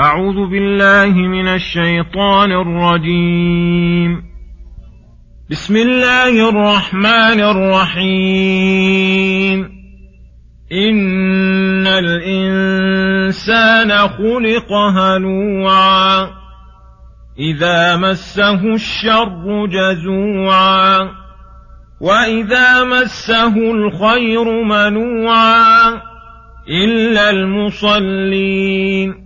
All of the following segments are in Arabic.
أعوذ بالله من الشيطان الرجيم. بسم الله الرحمن الرحيم. إن الإنسان خلق هلوعا. إذا مسه الشر جزوعا. وإذا مسه الخير منوعا. إلا المصلين.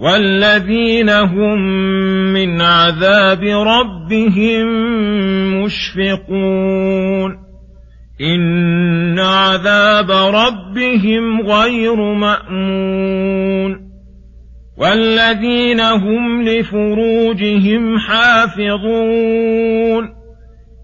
والذين هم من عذاب ربهم مشفقون. إن عذاب ربهم غير مأمون. والذين هم لفروجهم حافظون.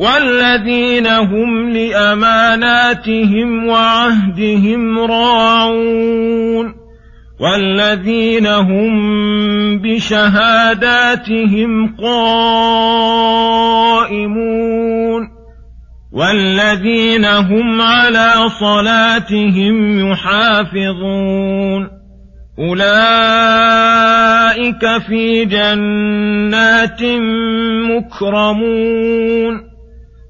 والذين هم لأماناتهم وعهدهم راعون والذين هم بشهاداتهم قائمون والذين هم على صلاتهم يحافظون أولئك في جنات مكرمون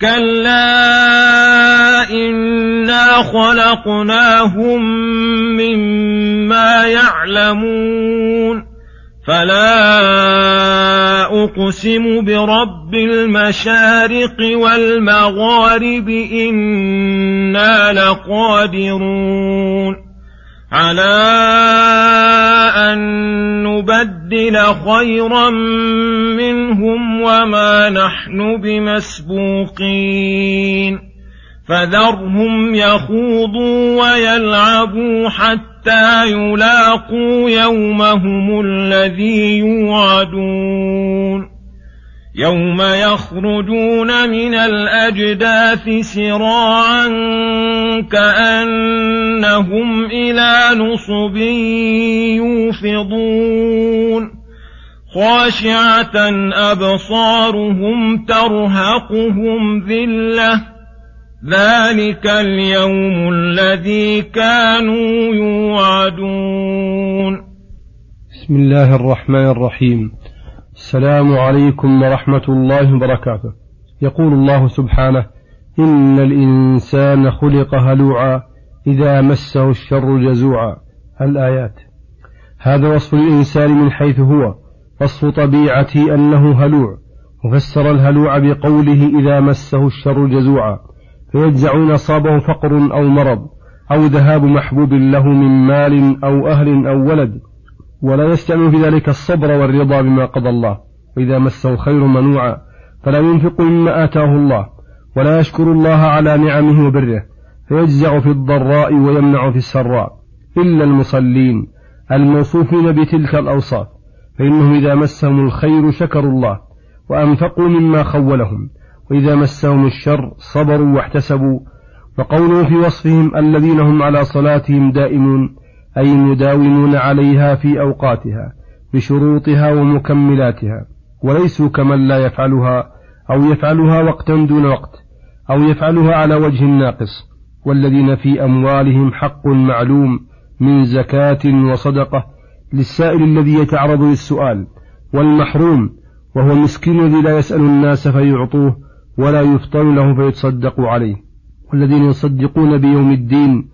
كلا إنا خلقناهم مما يعلمون فلا أقسم برب المشارق والمغارب إنا لقادرون على أن نبدل خيرا منهم وما نحن بمسبوقين. فذرهم يخوضوا ويلعبوا حتى يلاقوا يومهم الذي يوعدون. يوم يخرجون من الاجداث سراعا كانهم إلى نصب يوفضون خاشعه ابصارهم ترهقهم ذله ذلك اليوم الذي كانوا يوعدون بسم الله الرحمن الرحيم السلام عليكم ورحمة الله وبركاته. يقول الله سبحانه إن الإنسان خلق هلوعا إذا مسه الشر جزوعا. الآيات. هذا وصف الإنسان من حيث هو. وصف طبيعته أنه هلوع. وفسر الهلوع بقوله إذا مسه الشر جزوعا. فيجزعون أصابه فقر أو مرض أو ذهاب محبوب له من مال أو أهل أو ولد. ولا يستعمل في ذلك الصبر والرضا بما قضى الله. وإذا مسه الخير منوعا فلا ينفق مما آتاه الله ولا يشكر الله على نعمه وبره فيجزع في الضراء ويمنع في السراء. إلا المصلين الموصوفين بتلك الأوصاف فإنهم إذا مسهم الخير شكروا الله وأنفقوا مما خولهم. وإذا مسهم الشر صبروا واحتسبوا وقوله في وصفهم الذين هم على صلاتهم دائمون أي مداومون عليها في أوقاتها بشروطها ومكملاتها وليسوا كمن لا يفعلها أو يفعلها وقتا دون وقت أو يفعلها على وجه ناقص والذين في أموالهم حق معلوم من زكاة وصدقة للسائل الذي يتعرض للسؤال والمحروم وهو المسكين الذي لا يسأل الناس فيعطوه ولا يفطن له فيتصدق عليه والذين يصدقون بيوم الدين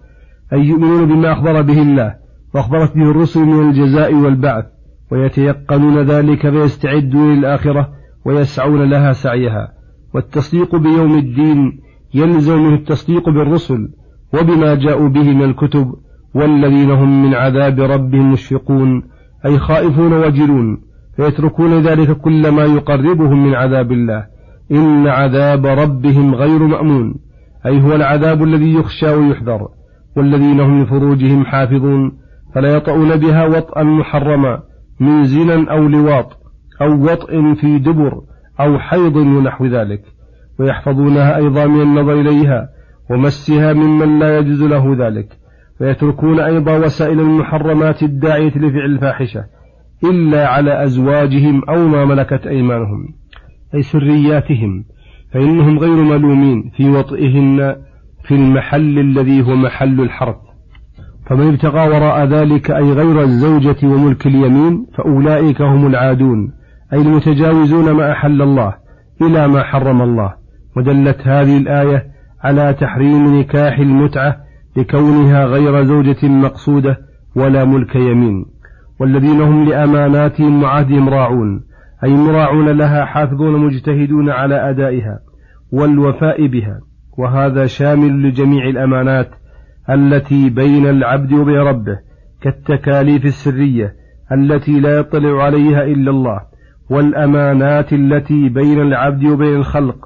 أي يؤمنون بما أخبر به الله وأخبرت به الرسل من الجزاء والبعث ويتيقنون ذلك فيستعدون للآخرة ويسعون لها سعيها. والتصديق بيوم الدين يلزم منه التصديق بالرسل وبما جاءوا به من الكتب والذين هم من عذاب ربهم مشفقون أي خائفون وجلون فيتركون ذلك كل ما يقربهم من عذاب الله. إن عذاب ربهم غير مأمون أي هو العذاب الذي يخشى ويحذر. والذين هم لفروجهم حافظون فلا يطؤون بها وطئا محرما من زنا أو لواط أو وطئ في دبر أو حيض ونحو ذلك. ويحفظونها أيضا من النظر إليها ومسها ممن لا يجوز له ذلك. ويتركون أيضا وسائل المحرمات الداعية لفعل الفاحشة إلا على أزواجهم أو ما ملكت أيمانهم أي سرياتهم فإنهم غير ملومين في وطئهن في المحل الذي هو محل الحرث فمن ابتغى وراء ذلك أي غير الزوجة وملك اليمين فأولئك هم العادون أي المتجاوزون ما أحل الله إلى ما حرم الله. ودلت هذه الآية على تحريم نكاح المتعة لكونها غير زوجة مقصودة ولا ملك يمين. والذين هم لأماناتهم وعهدهم راعون أي مراعون لها حافظون مجتهدون على أدائها والوفاء بها. وهذا شامل لجميع الأمانات التي بين العبد وبين ربه كالتكاليف السرية التي لا يطلع عليها إلا الله والأمانات التي بين العبد وبين الخلق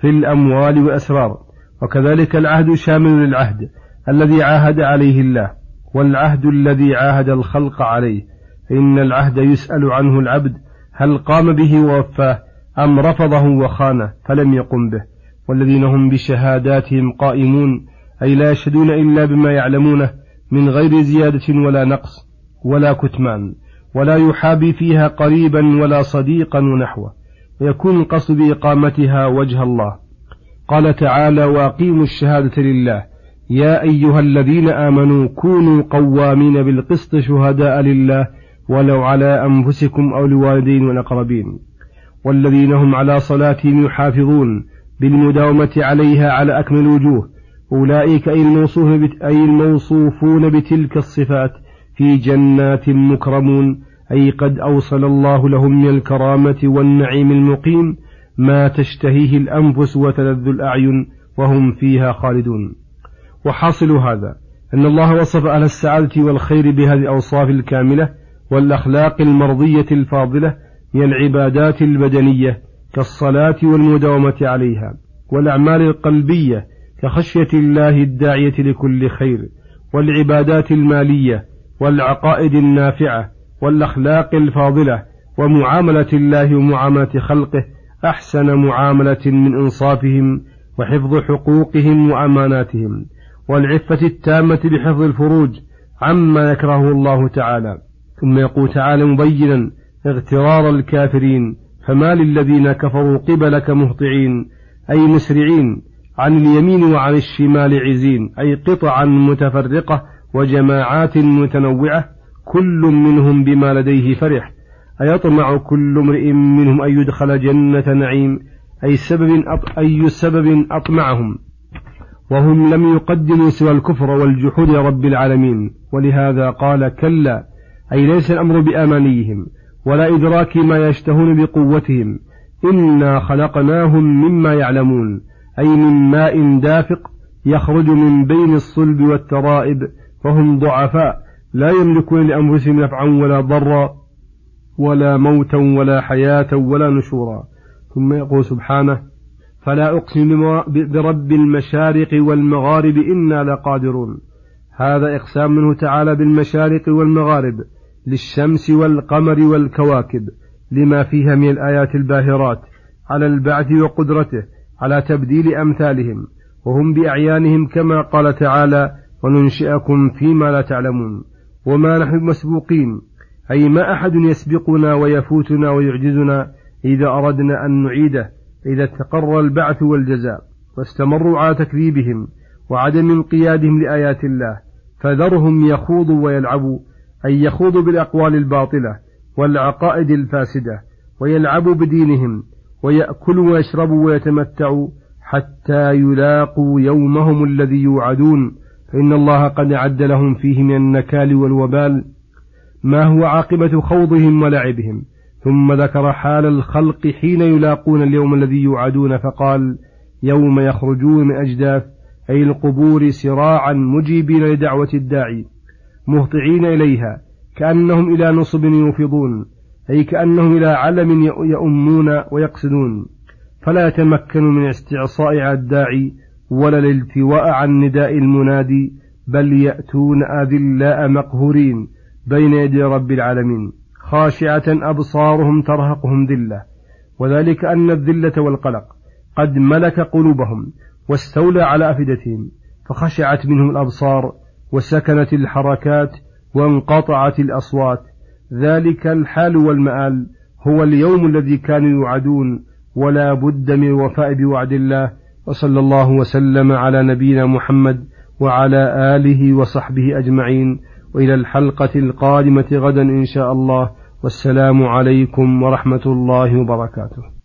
في الأموال والأسرار. وكذلك العهد شامل للعهد الذي عاهد عليه الله والعهد الذي عاهد الخلق عليه. فإن العهد يسأل عنه العبد هل قام به ووفاه أم رفضه وخانه فلم يقم به. والذين هم بشهاداتهم قائمون أي لا يشهدون إلا بما يعلمونه من غير زيادة ولا نقص ولا كتمان ولا يحابي فيها قريبا ولا صديقا ونحوه ويكون القصد بإقامتها وجه الله. قال تعالى وأقيموا الشهادة لله. يا أيها الذين آمنوا كونوا قوامين بالقسط شهداء لله ولو على أنفسكم أو لوالدين والأقربين والذين هم على صلاتهم يحافظون بالمداومة عليها على أكمل الوجوه. أولئك أي الموصوف أي الموصوفون بتلك الصفات في جنات مكرمون أي قد أوصل الله لهم من الكرامة والنعيم المقيم ما تشتهيه الأنفس وتلذ الأعين وهم فيها خالدون. وحاصل هذا أن الله وصف أهل السعادة والخير بهذه الأوصاف الكاملة والأخلاق المرضية الفاضلة من العبادات البدنية كالصلاة والمداومة عليها والأعمال القلبية كخشية الله الداعية لكل خير والعبادات المالية والعقائد النافعة والأخلاق الفاضلة ومعاملة الله ومعاملة خلقه أحسن معاملة من إنصافهم وحفظ حقوقهم وأماناتهم والعفة التامة بحفظ الفروج عما يكرهه الله تعالى. ثم يقول تعالى مبينا اغترار الكافرين فما للذين كفروا قبلك مهطعين أي مسرعين عن اليمين وعن الشمال عزين أي قطعا متفرقة وجماعات متنوعة كل منهم بما لديه فرح. أيطمع كل امرئ منهم أن يدخل جنة نعيم أي سبب أط... أي سبب أطمعهم. وهم لم يقدموا سوى الكفر والجحود رب العالمين. ولهذا قال كلا أي ليس الأمر بأمانيهم. ولا إدراك ما يشتهون بقوتهم. إنا خلقناهم مما يعلمون أي من ماء دافق يخرج من بين الصلب والترائب فهم ضعفاء لا يملكون لأنفسهم نفعا ولا ضرا ولا موتا ولا حياة ولا نشورا. ثم يقول سبحانه فلا أقسم برب المشارق والمغارب إنا لقادرون. هذا إقسام منه تعالى بالمشارق والمغارب. للشمس والقمر والكواكب لما فيها من الآيات الباهرات على البعث وقدرته على تبديل أمثالهم وهم بأعيانهم كما قال تعالى وننشئكم فيما لا تعلمون وما نحن مسبوقين أي ما أحد يسبقنا ويفوتنا ويعجزنا إذا أردنا أن نعيده إذا تقرر البعث والجزاء واستمروا على تكذيبهم وعدم انقيادهم لآيات الله فذرهم يخوضوا ويلعبوا أن يخوضوا بالأقوال الباطلة والعقائد الفاسدة ويلعبوا بدينهم ويأكلوا ويشربوا ويتمتعوا حتى يلاقوا يومهم الذي يوعدون. فإن الله قد أعد لهم فيه من النكال والوبال. ما هو عاقبة خوضهم ولعبهم؟ ثم ذكر حال الخلق حين يلاقون اليوم الذي يوعدون فقال يوم يخرجون من أجداث أي القبور سراعا مجيبين لدعوة الداعي. مهطعين إليها كأنهم إلى نصب يوفضون أي كأنهم إلى علم يؤمون ويقصدون. فلا يتمكنوا من استعصاء على الداعي ولا الالتواء عن نداء المنادي بل يأتون أذلاء مقهورين بين يدي رب العالمين خاشعة أبصارهم ترهقهم ذلة. وذلك أن الذلة والقلق قد ملك قلوبهم واستولى على أفئدتهم فخشعت منهم الأبصار وسكنت الحركات وانقطعت الأصوات. ذلك الحال والمآل هو اليوم الذي كانوا يوعدون ولا بد من الوفاء بوعد الله. وصلى الله وسلم على نبينا محمد وعلى آله وصحبه أجمعين. وإلى الحلقة القادمة غدا إن شاء الله. والسلام عليكم ورحمة الله وبركاته.